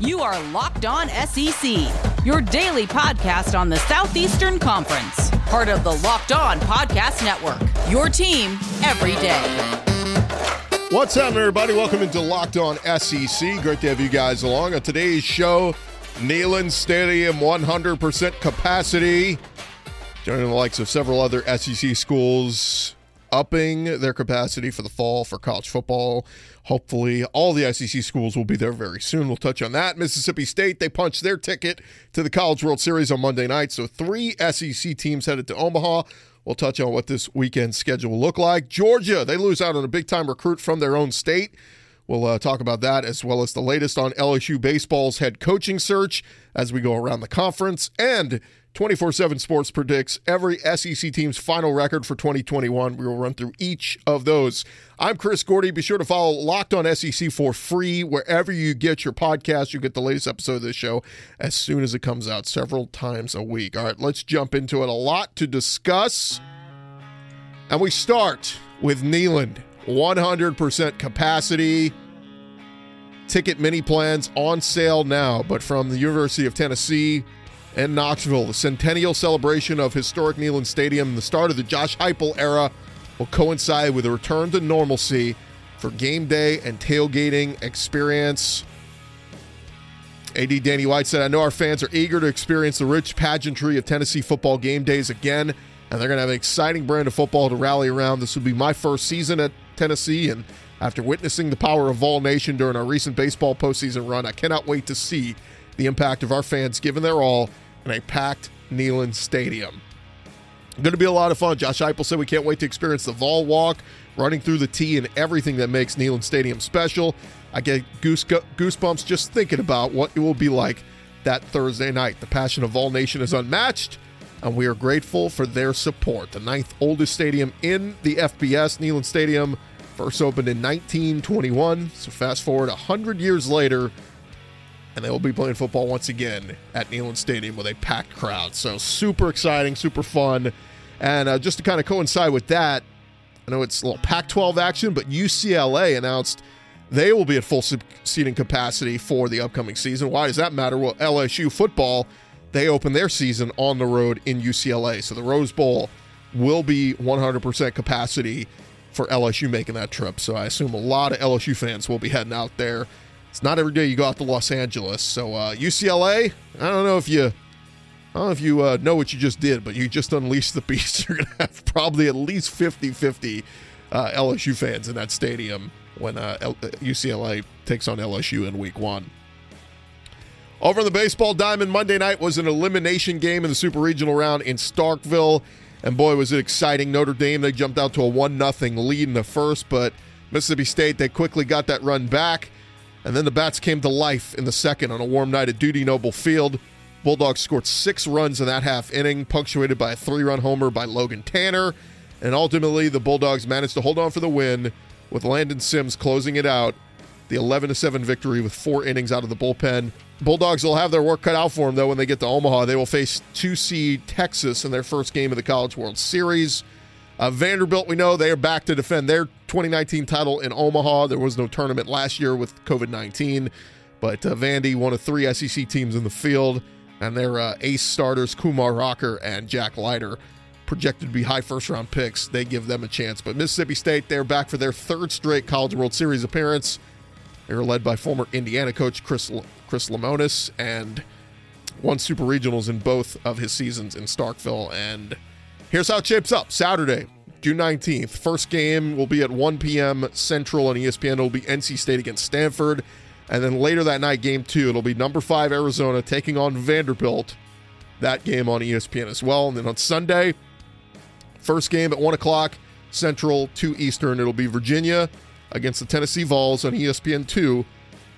You are Locked On SEC, your daily podcast on the Southeastern Conference, part of the Locked On Podcast Network. Your team every day. What's up, everybody? Welcome into Locked On SEC. Great to have you guys along. On today's show, Neyland Stadium 100% capacity. Joining the likes of several other SEC schools upping their capacity for the fall for college football. Hopefully, all the SEC schools will be there very soon. We'll touch on that. Mississippi State, they punched their ticket to the College World Series on Monday night. So, three SEC teams headed to Omaha. We'll touch on what this weekend schedule will look like. Georgia, they lose out on a big time recruit from their own state. We'll uh, talk about that as well as the latest on LSU baseball's head coaching search as we go around the conference. And 24 7 Sports predicts every SEC team's final record for 2021. We will run through each of those. I'm Chris Gordy. Be sure to follow Locked on SEC for free wherever you get your podcast. You get the latest episode of this show as soon as it comes out, several times a week. All right, let's jump into it. A lot to discuss. And we start with Neyland 100% capacity. Ticket mini plans on sale now, but from the University of Tennessee and Knoxville. The centennial celebration of historic Neyland Stadium, the start of the Josh Heupel era, will coincide with a return to normalcy for game day and tailgating experience. AD Danny White said, I know our fans are eager to experience the rich pageantry of Tennessee football game days again, and they're going to have an exciting brand of football to rally around. This will be my first season at Tennessee, and after witnessing the power of Vol Nation during our recent baseball postseason run, I cannot wait to see the impact of our fans giving their all in a packed Neyland Stadium. Going to be a lot of fun. Josh Heupel said we can't wait to experience the Vol Walk, running through the tee, and everything that makes Neyland Stadium special. I get goose goosebumps just thinking about what it will be like that Thursday night. The passion of Vol Nation is unmatched, and we are grateful for their support. The ninth oldest stadium in the FBS, Neyland Stadium, first opened in 1921. So fast forward 100 years later, and they will be playing football once again at Neyland Stadium with a packed crowd. So super exciting, super fun. And uh, just to kind of coincide with that, I know it's a little Pac 12 action, but UCLA announced they will be at full seating capacity for the upcoming season. Why does that matter? Well, LSU football, they open their season on the road in UCLA. So the Rose Bowl will be 100% capacity for LSU making that trip. So I assume a lot of LSU fans will be heading out there it's not every day you go out to Los Angeles. So uh, UCLA, I don't know if you, I don't know if you uh, know what you just did, but you just unleashed the beast. You're gonna have probably at least 50-50 uh, LSU fans in that stadium when UCLA uh, takes on LSU in Week One. Over in the baseball diamond, Monday night was an elimination game in the Super Regional round in Starkville. And boy, was it exciting. Notre Dame, they jumped out to a 1 0 lead in the first, but Mississippi State, they quickly got that run back. And then the bats came to life in the second on a warm night at Dudy Noble Field. Bulldogs scored six runs in that half inning, punctuated by a three run homer by Logan Tanner. And ultimately, the Bulldogs managed to hold on for the win, with Landon Sims closing it out. The 11 7 victory with four innings out of the bullpen. Bulldogs will have their work cut out for them, though, when they get to Omaha. They will face 2 seed Texas in their first game of the College World Series. Uh, Vanderbilt, we know they are back to defend their 2019 title in Omaha. There was no tournament last year with COVID 19, but uh, Vandy, one of three SEC teams in the field, and their uh, ace starters, Kumar Rocker and Jack Leiter, projected to be high first round picks. They give them a chance. But Mississippi State, they're back for their third straight College World Series appearance. They're led by former Indiana coach Chris, Chris Lemonis and won Super Regionals in both of his seasons in Starkville and Here's how it shapes up Saturday, June 19th. First game will be at 1 p.m. Central on ESPN. It'll be NC State against Stanford. And then later that night, game two, it'll be number five Arizona taking on Vanderbilt. That game on ESPN as well. And then on Sunday, first game at 1 o'clock Central, 2 Eastern. It'll be Virginia against the Tennessee Vols on ESPN 2.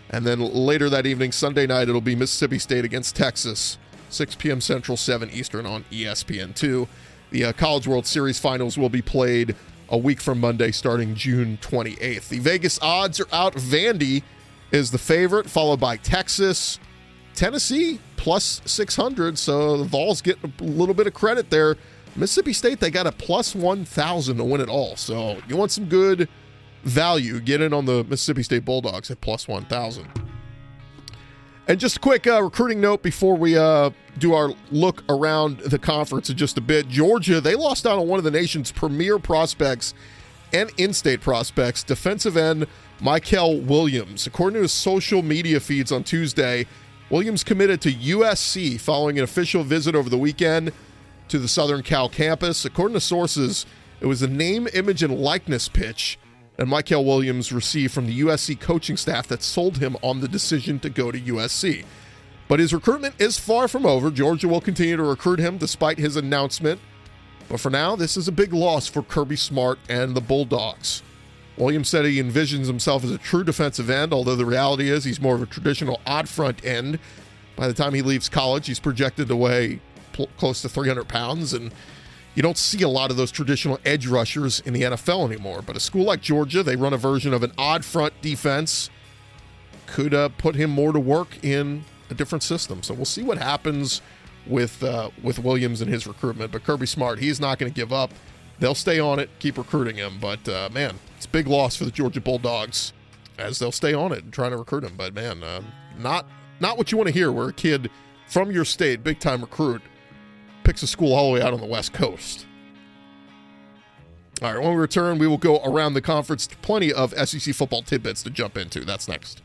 And then later that evening, Sunday night, it'll be Mississippi State against Texas, 6 p.m. Central, 7 Eastern on ESPN 2. The uh, College World Series finals will be played a week from Monday, starting June 28th. The Vegas odds are out. Vandy is the favorite, followed by Texas, Tennessee plus 600. So the Vols get a little bit of credit there. Mississippi State, they got a plus 1,000 to win it all. So you want some good value, get in on the Mississippi State Bulldogs at plus 1,000. And just a quick uh, recruiting note before we uh, do our look around the conference in just a bit. Georgia, they lost out on one of the nation's premier prospects and in state prospects, defensive end Mykel Williams. According to his social media feeds on Tuesday, Williams committed to USC following an official visit over the weekend to the Southern Cal campus. According to sources, it was a name, image, and likeness pitch that Mykel Williams received from the USC coaching staff that sold him on the decision to go to USC. But his recruitment is far from over. Georgia will continue to recruit him despite his announcement. But for now, this is a big loss for Kirby Smart and the Bulldogs. Williams said he envisions himself as a true defensive end, although the reality is he's more of a traditional odd front end. By the time he leaves college, he's projected to weigh pl- close to 300 pounds, and you don't see a lot of those traditional edge rushers in the NFL anymore. But a school like Georgia, they run a version of an odd front defense, could uh, put him more to work in a different system. So we'll see what happens with uh, with Williams and his recruitment. But Kirby Smart, he's not going to give up. They'll stay on it, keep recruiting him. But uh, man, it's a big loss for the Georgia Bulldogs as they'll stay on it and trying to recruit him. But man, uh, not not what you want to hear. Where a kid from your state, big time recruit, picks a school all the way out on the West Coast. All right, when we return, we will go around the conference. Plenty of SEC football tidbits to jump into. That's next.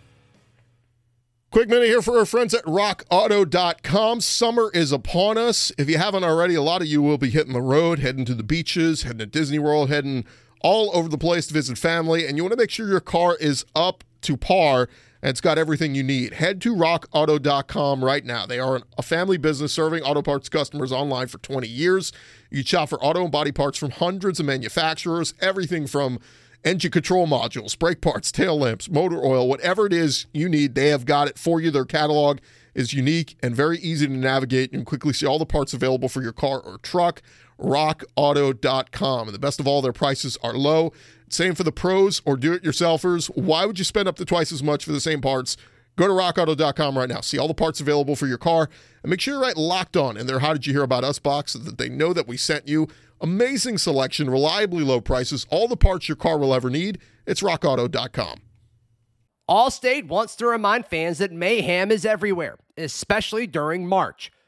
Quick minute here for our friends at rockauto.com. Summer is upon us. If you haven't already, a lot of you will be hitting the road, heading to the beaches, heading to Disney World, heading all over the place to visit family, and you want to make sure your car is up to par and it's got everything you need. Head to rockauto.com right now. They are a family business serving auto parts customers online for 20 years. You shop for auto and body parts from hundreds of manufacturers, everything from engine control modules, brake parts, tail lamps, motor oil, whatever it is you need, they have got it for you. Their catalog is unique and very easy to navigate. You can quickly see all the parts available for your car or truck. RockAuto.com. And the best of all, their prices are low. Same for the pros or do it yourselfers. Why would you spend up to twice as much for the same parts? Go to rockauto.com right now. See all the parts available for your car and make sure you write locked on in their How Did You Hear About Us box so that they know that we sent you. Amazing selection, reliably low prices, all the parts your car will ever need. It's rockauto.com. Allstate wants to remind fans that mayhem is everywhere, especially during March.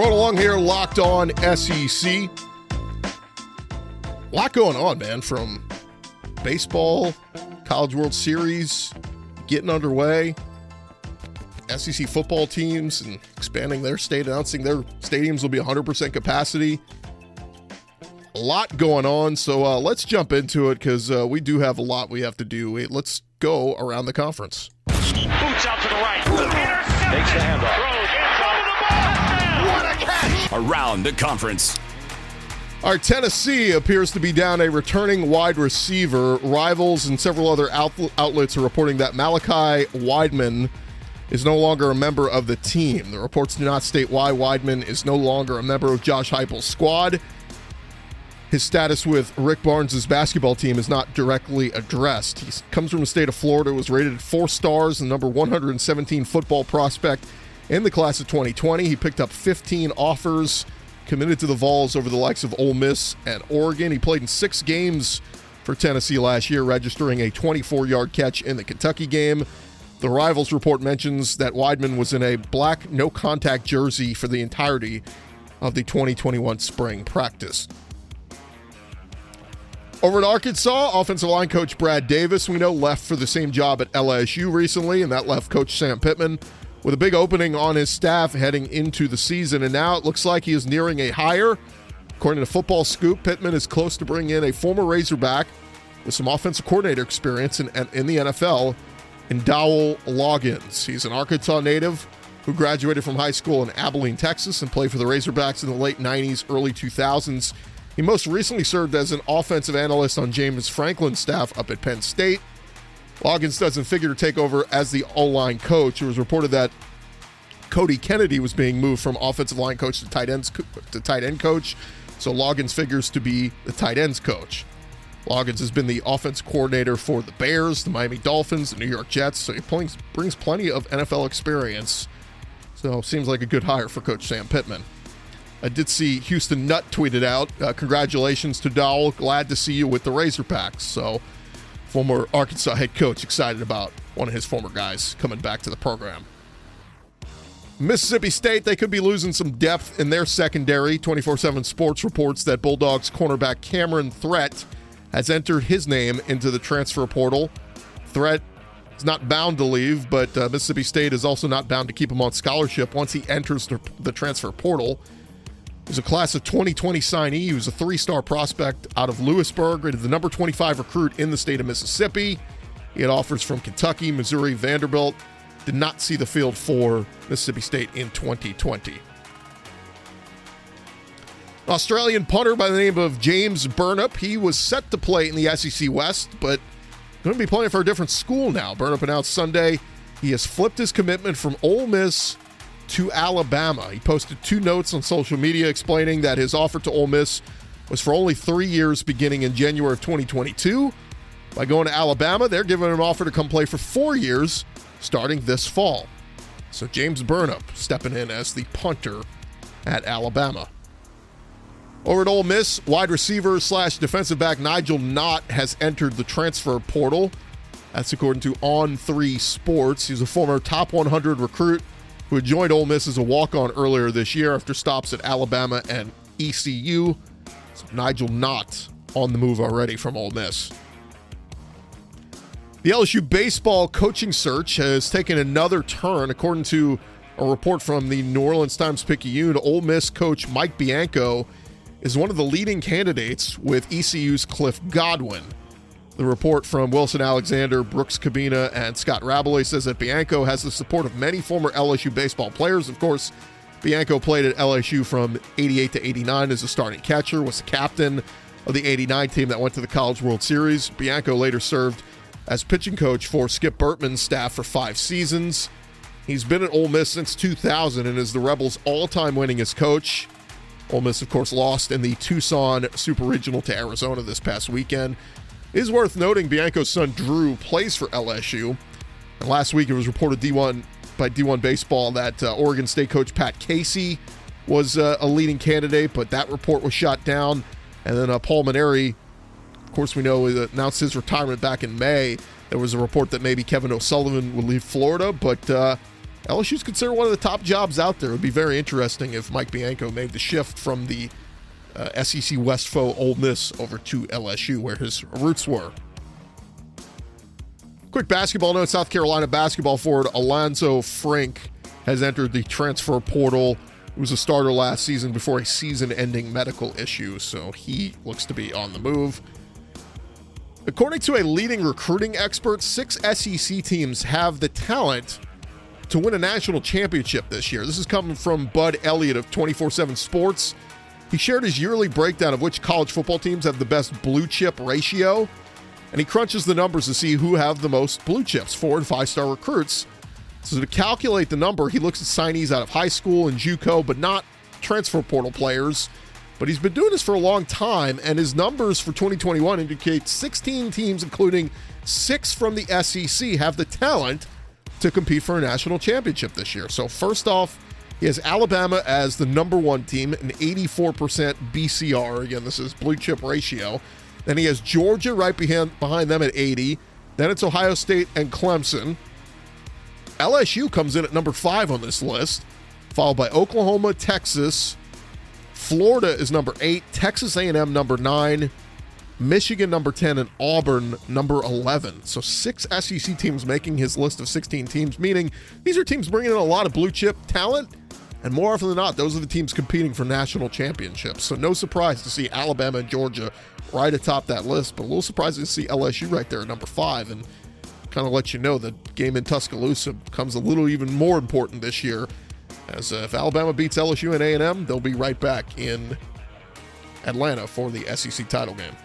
Right along here, locked on SEC. A lot going on, man, from baseball, College World Series getting underway, SEC football teams and expanding their state, announcing their stadiums will be 100% capacity. A lot going on, so uh, let's jump into it because uh, we do have a lot we have to do. Wait, let's go around the conference. Boots out to the right. Takes the handoff. Around the conference. Our Tennessee appears to be down a returning wide receiver. Rivals and several other outlets are reporting that Malachi Wideman is no longer a member of the team. The reports do not state why Wideman is no longer a member of Josh Heupel's squad. His status with Rick Barnes' basketball team is not directly addressed. He comes from the state of Florida, was rated four stars, the number 117 football prospect in the class of 2020. He picked up 15 offers, committed to the Vols over the likes of Ole Miss and Oregon. He played in six games for Tennessee last year, registering a 24 yard catch in the Kentucky game. The Rivals report mentions that Wideman was in a black no contact jersey for the entirety of the 2021 spring practice. Over at Arkansas, offensive line coach Brad Davis, we know, left for the same job at LSU recently, and that left coach Sam Pittman with a big opening on his staff heading into the season. And now it looks like he is nearing a hire. According to Football Scoop, Pittman is close to bringing in a former Razorback with some offensive coordinator experience in, in the NFL in Dowell Loggins. He's an Arkansas native who graduated from high school in Abilene, Texas, and played for the Razorbacks in the late 90s, early 2000s. He most recently served as an offensive analyst on James Franklin's staff up at Penn State. Loggins doesn't figure to take over as the O line coach. It was reported that Cody Kennedy was being moved from offensive line coach to tight ends to tight end coach. So Loggins figures to be the tight ends coach. Loggins has been the offense coordinator for the Bears, the Miami Dolphins, the New York Jets, so he brings plenty of NFL experience. So seems like a good hire for Coach Sam Pittman. I did see Houston Nutt tweeted out, uh, "Congratulations to Dowell. Glad to see you with the Razorbacks." So, former Arkansas head coach excited about one of his former guys coming back to the program. Mississippi State, they could be losing some depth in their secondary. 24 7 Sports reports that Bulldogs cornerback Cameron Threat has entered his name into the transfer portal. Threat is not bound to leave, but uh, Mississippi State is also not bound to keep him on scholarship once he enters the, the transfer portal. He's a class of 2020 signee. He was a three star prospect out of Lewisburg, rated the number 25 recruit in the state of Mississippi. He had offers from Kentucky, Missouri, Vanderbilt. Did not see the field for Mississippi State in 2020. Australian punter by the name of James Burnip. He was set to play in the SEC West, but going to be playing for a different school now. Burnip announced Sunday he has flipped his commitment from Ole Miss to Alabama. He posted two notes on social media explaining that his offer to Ole Miss was for only three years beginning in January of 2022. By going to Alabama, they're giving him an offer to come play for four years starting this fall. So James Burnip stepping in as the punter at Alabama. Over at Ole Miss, wide receiver slash defensive back Nigel Knott has entered the transfer portal. That's according to On Three Sports. He's a former top 100 recruit who had joined Ole Miss as a walk-on earlier this year after stops at Alabama and ECU. So Nigel Knott on the move already from Ole Miss. The LSU baseball coaching search has taken another turn, according to a report from the New Orleans Times Picayune. Ole Miss coach Mike Bianco is one of the leading candidates with ECU's Cliff Godwin. The report from Wilson Alexander, Brooks Kubena, and Scott Rabalais says that Bianco has the support of many former LSU baseball players. Of course, Bianco played at LSU from 88 to 89 as a starting catcher, was the captain of the 89 team that went to the College World Series. Bianco later served as pitching coach for Skip Bertman's staff for five seasons. He's been at Ole Miss since 2000 and is the Rebels' all-time winningest coach. Ole Miss, of course, lost in the Tucson Super Regional to Arizona this past weekend. It is worth noting Bianco's son Drew plays for LSU. And last week it was reported D1 by D1 Baseball that uh, Oregon State coach Pat Casey was uh, a leading candidate, but that report was shot down. And then uh, Paul Mainieri, of course, we know announced his retirement back in May. There was a report that maybe Kevin O'Sullivan would leave Florida, but uh, LSU's considered one of the top jobs out there. It would be very interesting if Mike Bianco made the shift from the uh, SEC West foe Ole Miss over to LSU, where his roots were. Quick basketball note South Carolina basketball forward Alanzo Frink has entered the transfer portal. He was a starter last season before a season ending medical issue, so he looks to be on the move. According to a leading recruiting expert, six SEC teams have the talent to win a national championship this year. This is coming from Bud Elliott of 24 7 Sports. He shared his yearly breakdown of which college football teams have the best blue chip ratio, and he crunches the numbers to see who have the most blue chips, four and five star recruits. So to calculate the number, he looks at signees out of high school and JUCO, but not transfer portal players. But he's been doing this for a long time, and his numbers for 2021 indicate 16 teams, including six from the SEC, have the talent to compete for a national championship this year. So, first off, he has Alabama as the number one team, an 84% BCR. Again, this is blue chip ratio. Then he has Georgia right behind, behind them at 80. Then it's Ohio State and Clemson. LSU comes in at number five on this list, followed by Oklahoma, Texas. Florida is number eight, Texas A&M number nine, Michigan number 10, and Auburn number 11. So six SEC teams making his list of 16 teams, meaning these are teams bringing in a lot of blue chip talent and more often than not, those are the teams competing for national championships. So no surprise to see Alabama and Georgia right atop that list, but a little surprising to see LSU right there at number five. And kind of let you know the game in Tuscaloosa becomes a little even more important this year. As uh, if Alabama beats LSU and A&M, they'll be right back in Atlanta for the SEC title game.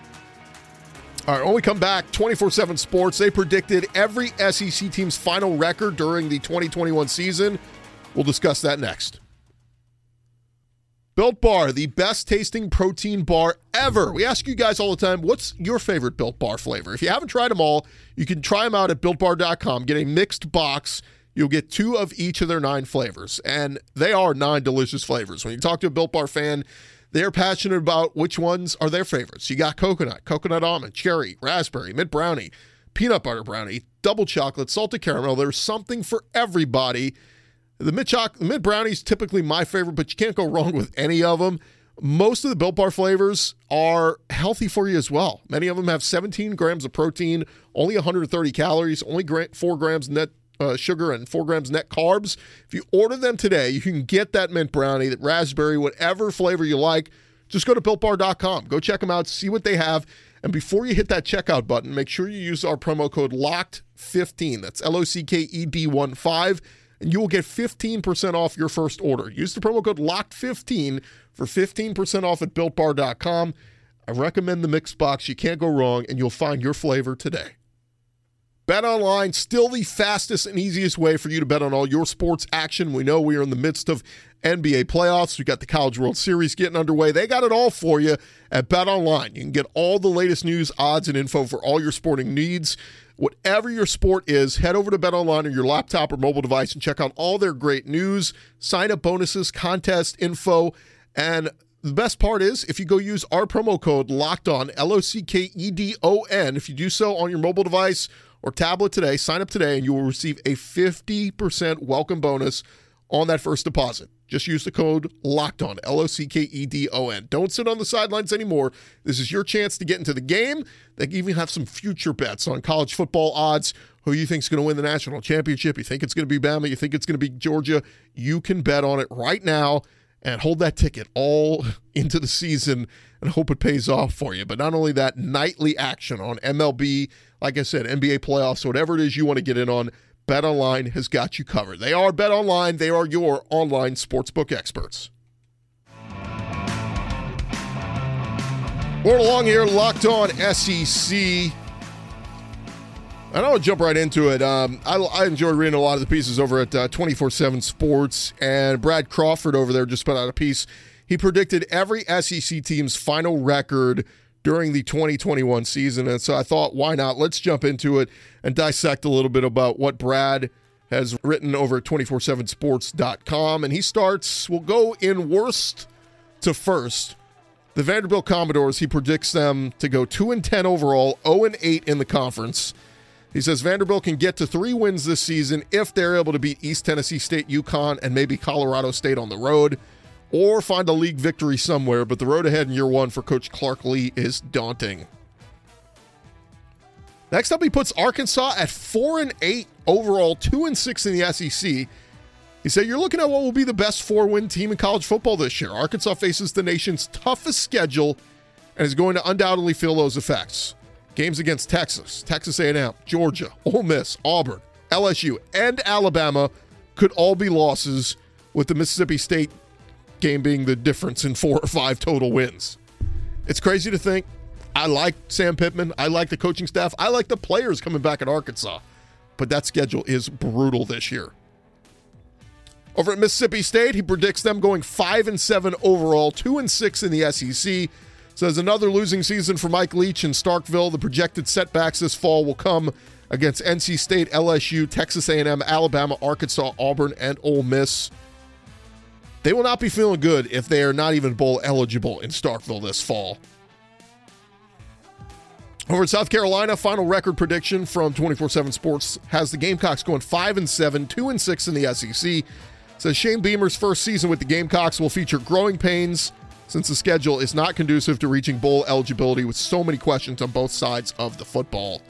All right, when we come back, 24 7 Sports, they predicted every SEC team's final record during the 2021 season. We'll discuss that next. Built Bar, the best tasting protein bar ever. We ask you guys all the time, what's your favorite Built Bar flavor? If you haven't tried them all, you can try them out at builtbar.com. Get a mixed box. You'll get two of each of their nine flavors, and they are nine delicious flavors. When you talk to a Built Bar fan, they're passionate about which ones are their favorites. You got coconut, coconut almond, cherry, raspberry, mint brownie, peanut butter brownie, double chocolate, salted caramel. There's something for everybody the mint, choc- mint brownie is typically my favorite, but you can't go wrong with any of them. Most of the Built Bar flavors are healthy for you as well. Many of them have 17 grams of protein, only 130 calories, only gra- 4 grams net uh, sugar, and 4 grams net carbs. If you order them today, you can get that mint brownie, that raspberry, whatever flavor you like. Just go to builtbar.com. Go check them out, see what they have. And before you hit that checkout button, make sure you use our promo code LOCKED15. That's L O C K E D 1 5 and you will get 15% off your first order. Use the promo code LOCKED15 for 15% off at builtbar.com. I recommend the mix box. You can't go wrong, and you'll find your flavor today. Bet online, still the fastest and easiest way for you to bet on all your sports action. We know we are in the midst of NBA playoffs. We got the College World Series getting underway. They got it all for you at Bet Online. You can get all the latest news, odds, and info for all your sporting needs. Whatever your sport is, head over to Bet Online on your laptop or mobile device and check out all their great news, sign up bonuses, contest info, and the best part is if you go use our promo code locked on L O C K E D O N, if you do so on your mobile device or tablet today, sign up today and you will receive a 50% welcome bonus on that first deposit. Just use the code locked on L O C K E D O N. Don't sit on the sidelines anymore. This is your chance to get into the game. They even have some future bets on college football odds. Who you think is going to win the national championship? You think it's going to be Bama? You think it's going to be Georgia? You can bet on it right now and hold that ticket all into the season and hope it pays off for you. But not only that, nightly action on MLB, like I said, NBA playoffs, whatever it is you want to get in on, BetOnline has got you covered. They are BetOnline, they are your online sportsbook experts. More along here, locked on SEC. I don't jump right into it. Um, I, I, enjoy reading a lot of the pieces over at uh, 24 7 Sports, and Brad Crawford over there just put out a piece. He predicted every SEC team's final record during the 2021 season. And so I thought, why not? Let's jump into it and dissect a little bit about what Brad has written over at 247sports.com. And he starts, we'll go in worst to first the Vanderbilt Commodores, he predicts them to go 2 and 10 overall, 0 and 8 in the conference. He says Vanderbilt can get to three wins this season if they're able to beat East Tennessee State, UConn, and maybe Colorado State on the road, or find a league victory somewhere. But the road ahead in year one for Coach Clark Lea is daunting. Next up, he puts Arkansas at four and eight overall, two and six in the SEC. He said, You're looking at what will be the best four win team in college football this year. Arkansas faces the nation's toughest schedule and is going to undoubtedly feel those effects. Games against Texas, Texas A&M, Georgia, Ole Miss, Auburn, LSU, and Alabama could all be losses, with the Mississippi State game being the difference in four or five total wins. It's crazy to think. I like Sam Pittman. I like the coaching staff. I like the players coming back at Arkansas. But that schedule is brutal this year. Over at Mississippi State, he predicts them going 5 and 7 overall, 2 and 6 in the SEC. Says another losing season for Mike Leach in Starkville. The projected setbacks this fall will come against NC State, LSU, Texas A&M, Alabama, Arkansas, Auburn, and Ole Miss. They will not be feeling good if they are not even bowl eligible in Starkville this fall. Over in South Carolina, final record prediction from 24/7 Sports has the Gamecocks going 5 and 7, 2 and 6 in the SEC. Says Shane Beamer's first season with the Gamecocks will feature growing pains since the schedule is not conducive to reaching bowl eligibility with so many questions on both sides of the football.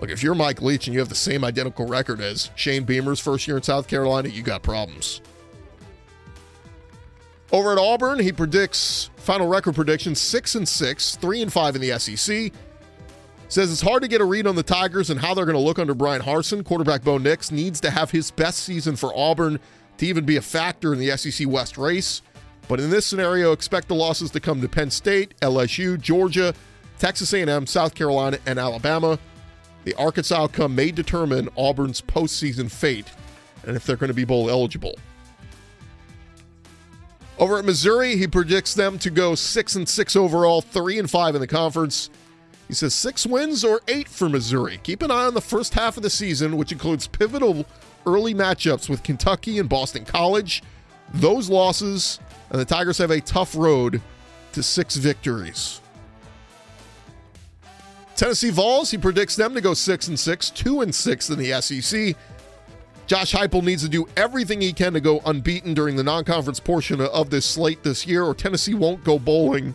Look, if you're Mike Leach and you have the same identical record as Shane Beamer's first year in South Carolina, you got problems. Over at Auburn, he predicts final record prediction 6 and 6, 3 and 5 in the SEC. Says it's hard to get a read on the Tigers and how they're going to look under Bryan Harsin. Quarterback Bo Nix needs to have his best season for Auburn to even be a factor in the SEC West race. But in this scenario, expect the losses to come to Penn State, LSU, Georgia, Texas A&M, South Carolina, and Alabama. The Arkansas outcome may determine Auburn's postseason fate and if they're going to be bowl eligible. Over at Missouri, he predicts them to go six and six overall, three and five in the conference. He says six wins or eight for Missouri. Keep an eye on the first half of the season, which includes pivotal early matchups with Kentucky and Boston College. Those losses, and the Tigers have a tough road to six victories. Tennessee Vols, he predicts them to go six and six, two and six in the SEC. Josh Heupel needs to do everything he can to go unbeaten during the non-conference portion of this slate this year, or Tennessee won't go bowling.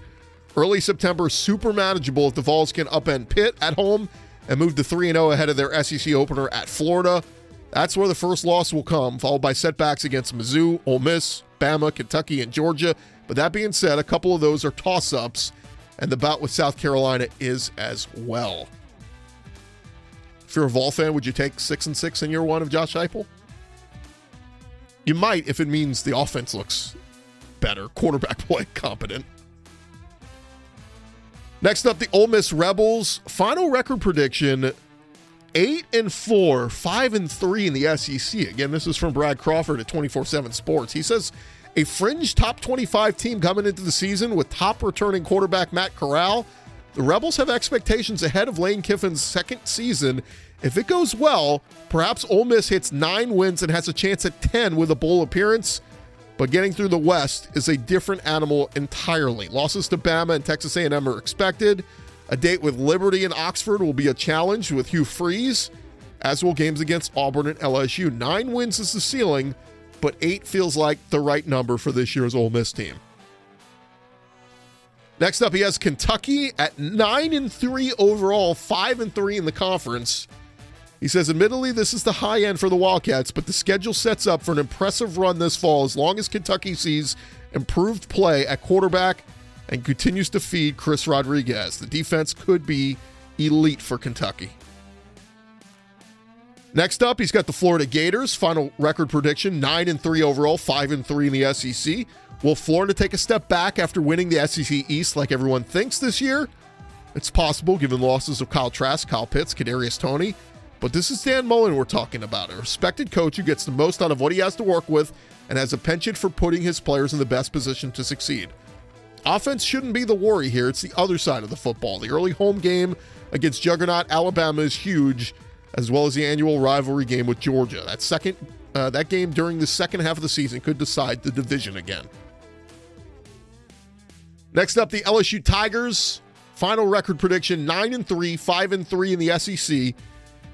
Early September, super manageable if the Vols can upend Pitt at home and move to 3 and 0 ahead of their SEC opener at Florida. That's where the first loss will come, followed by setbacks against Mizzou, Ole Miss, Bama, Kentucky, and Georgia. But that being said, a couple of those are toss ups, and the bout with South Carolina is as well. If you're a Vol fan, would you take six and six in year one of Josh Heupel? You might if it means the offense looks better, quarterback play competent. Next up, the Ole Miss Rebels. Final record prediction: eight and four, five and three in the SEC. Again, this is from Brad Crawford at 24/7 Sports. He says a fringe top 25 team coming into the season with top returning quarterback Matt Corral the Rebels have expectations ahead of Lane Kiffin's second season. If it goes well, perhaps Ole Miss hits nine wins and has a chance at 10 with a bowl appearance. But getting through the West is a different animal entirely. Losses to Bama and Texas A&M are expected. A date with Liberty and Oxford will be a challenge with Hugh Freeze, as will games against Auburn and LSU. Nine wins is the ceiling, but eight feels like the right number for this year's Ole Miss team. Next up, he has Kentucky at nine and three overall, five and three in the conference. He says, admittedly, this is the high end for the Wildcats, but the schedule sets up for an impressive run this fall as long as Kentucky sees improved play at quarterback and continues to feed Chris Rodriguez. The defense could be elite for Kentucky. Next up, he's got the Florida Gators. Final record prediction: nine and three overall, five and three in the SEC. Will Florida take a step back after winning the SEC East like everyone thinks this year? It's possible given losses of Kyle Trask, Kyle Pitts, Kadarius Toney. But this is Dan Mullen we're talking about, a respected coach who gets the most out of what he has to work with and has a penchant for putting his players in the best position to succeed. Offense shouldn't be the worry here. It's the other side of the football. The early home game against Juggernaut Alabama is huge, as well as the annual rivalry game with Georgia. That second, uh, that game during the second half of the season could decide the division again. Next up, the LSU Tigers. Final record prediction: nine and three, five and three in the SEC.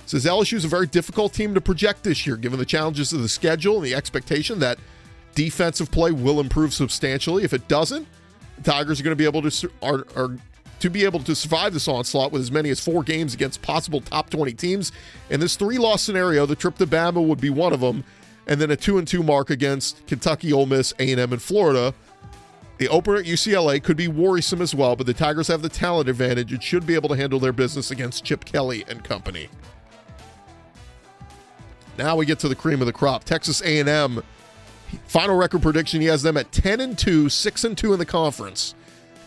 Says LSU is a very difficult team to project this year, given the challenges of the schedule and the expectation that defensive play will improve substantially. If it doesn't, Tigers are going to be able to are, are to be able to survive this onslaught with as many as four games against possible top 20 teams. In this three-loss scenario, the trip to Bama would be one of them, and then a two and two mark against Kentucky, Ole Miss, A&M, and Florida the opener at UCLA could be worrisome as well, but the Tigers have the talent advantage and should be able to handle their business against Chip Kelly and company. Now we get to the cream of the crop. Texas A&M final record prediction he has them at 10 and 2, 6 and 2 in the conference.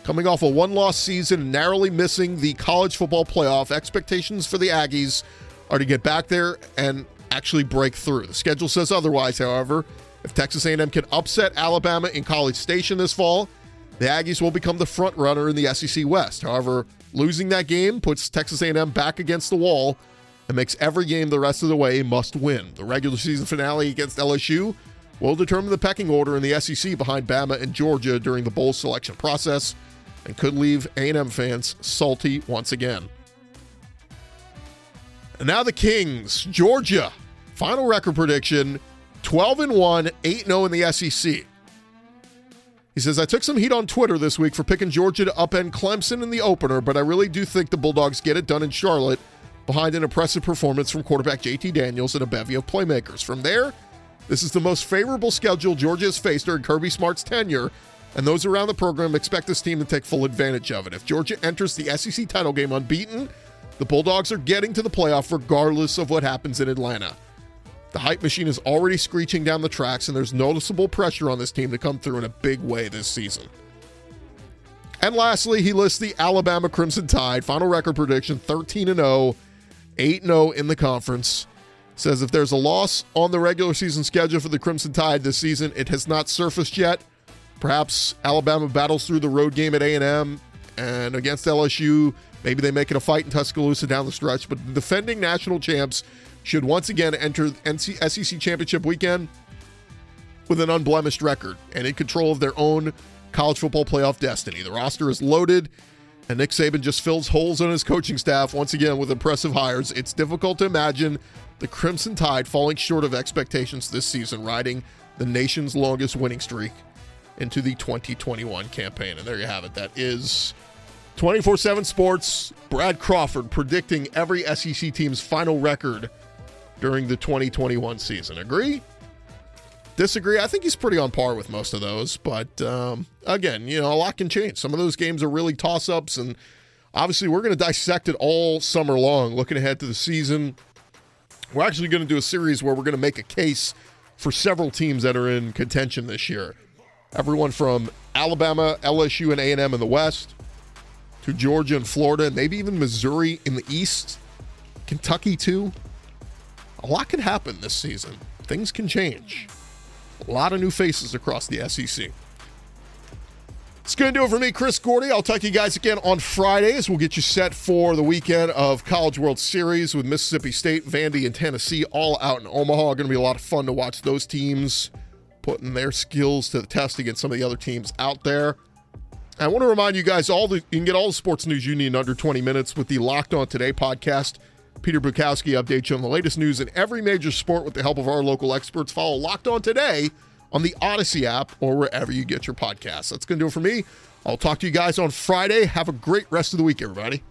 Coming off a one-loss season, narrowly missing the college football playoff, expectations for the Aggies are to get back there and actually break through. The schedule says otherwise, however. If Texas A&M can upset Alabama in College Station this fall, the Aggies will become the front runner in the SEC West. However, losing that game puts Texas A&M back against the wall and makes every game the rest of the way must win. The regular season finale against LSU will determine the pecking order in the SEC behind Bama and Georgia during the bowl selection process and could leave A&M fans salty once again. And now the Kings, Georgia. Final record prediction 12 and 1, 8 0 in the SEC. He says, I took some heat on Twitter this week for picking Georgia to upend Clemson in the opener, but I really do think the Bulldogs get it done in Charlotte behind an impressive performance from quarterback JT Daniels and a bevy of playmakers. From there, this is the most favorable schedule Georgia has faced during Kirby Smart's tenure, and those around the program expect this team to take full advantage of it. If Georgia enters the SEC title game unbeaten, the Bulldogs are getting to the playoff regardless of what happens in Atlanta. The hype machine is already screeching down the tracks, and there's noticeable pressure on this team to come through in a big way this season. And lastly, he lists the Alabama Crimson Tide. Final record prediction 13 0, 8 0 in the conference. Says if there's a loss on the regular season schedule for the Crimson Tide this season, it has not surfaced yet. Perhaps Alabama battles through the road game at A&M and against LSU. Maybe they make it a fight in Tuscaloosa down the stretch. But the defending national champs should once again enter NC- SEC championship weekend with an unblemished record and in control of their own college football playoff destiny. The roster is loaded, and Nick Saban just fills holes on his coaching staff once again with impressive hires. It's difficult to imagine the Crimson Tide falling short of expectations this season, riding the nation's longest winning streak into the 2021 campaign. And there you have it. That is 24 7 Sports. Brad Crawford predicting every SEC team's final record during the 2021 season. Agree? Disagree? I think he's pretty on par with most of those. But um, again, you know, a lot can change. Some of those games are really toss ups. And obviously, we're going to dissect it all summer long, looking ahead to the season. We're actually going to do a series where we're going to make a case for several teams that are in contention this year. Everyone from Alabama, LSU, and A&M in the West to Georgia and Florida, maybe even Missouri in the East, Kentucky too. A lot can happen this season. Things can change. A lot of new faces across the SEC. It's going to do it for me, Chris Gordy. I'll talk to you guys again on Fridays. We'll get you set for the weekend of College World Series with Mississippi State, Vandy, and Tennessee all out in Omaha. Going to be a lot of fun to watch those teams putting their skills to the test against some of the other teams out there. I want to remind you guys all the you can get all the sports news you need in under 20 minutes with the Locked On Today podcast. Peter Bukowski updates you on the latest news in every major sport with the help of our local experts. Follow Locked On Today on the Odyssey app or wherever you get your podcasts. That's going to do it for me. I'll talk to you guys on Friday. Have a great rest of the week, everybody.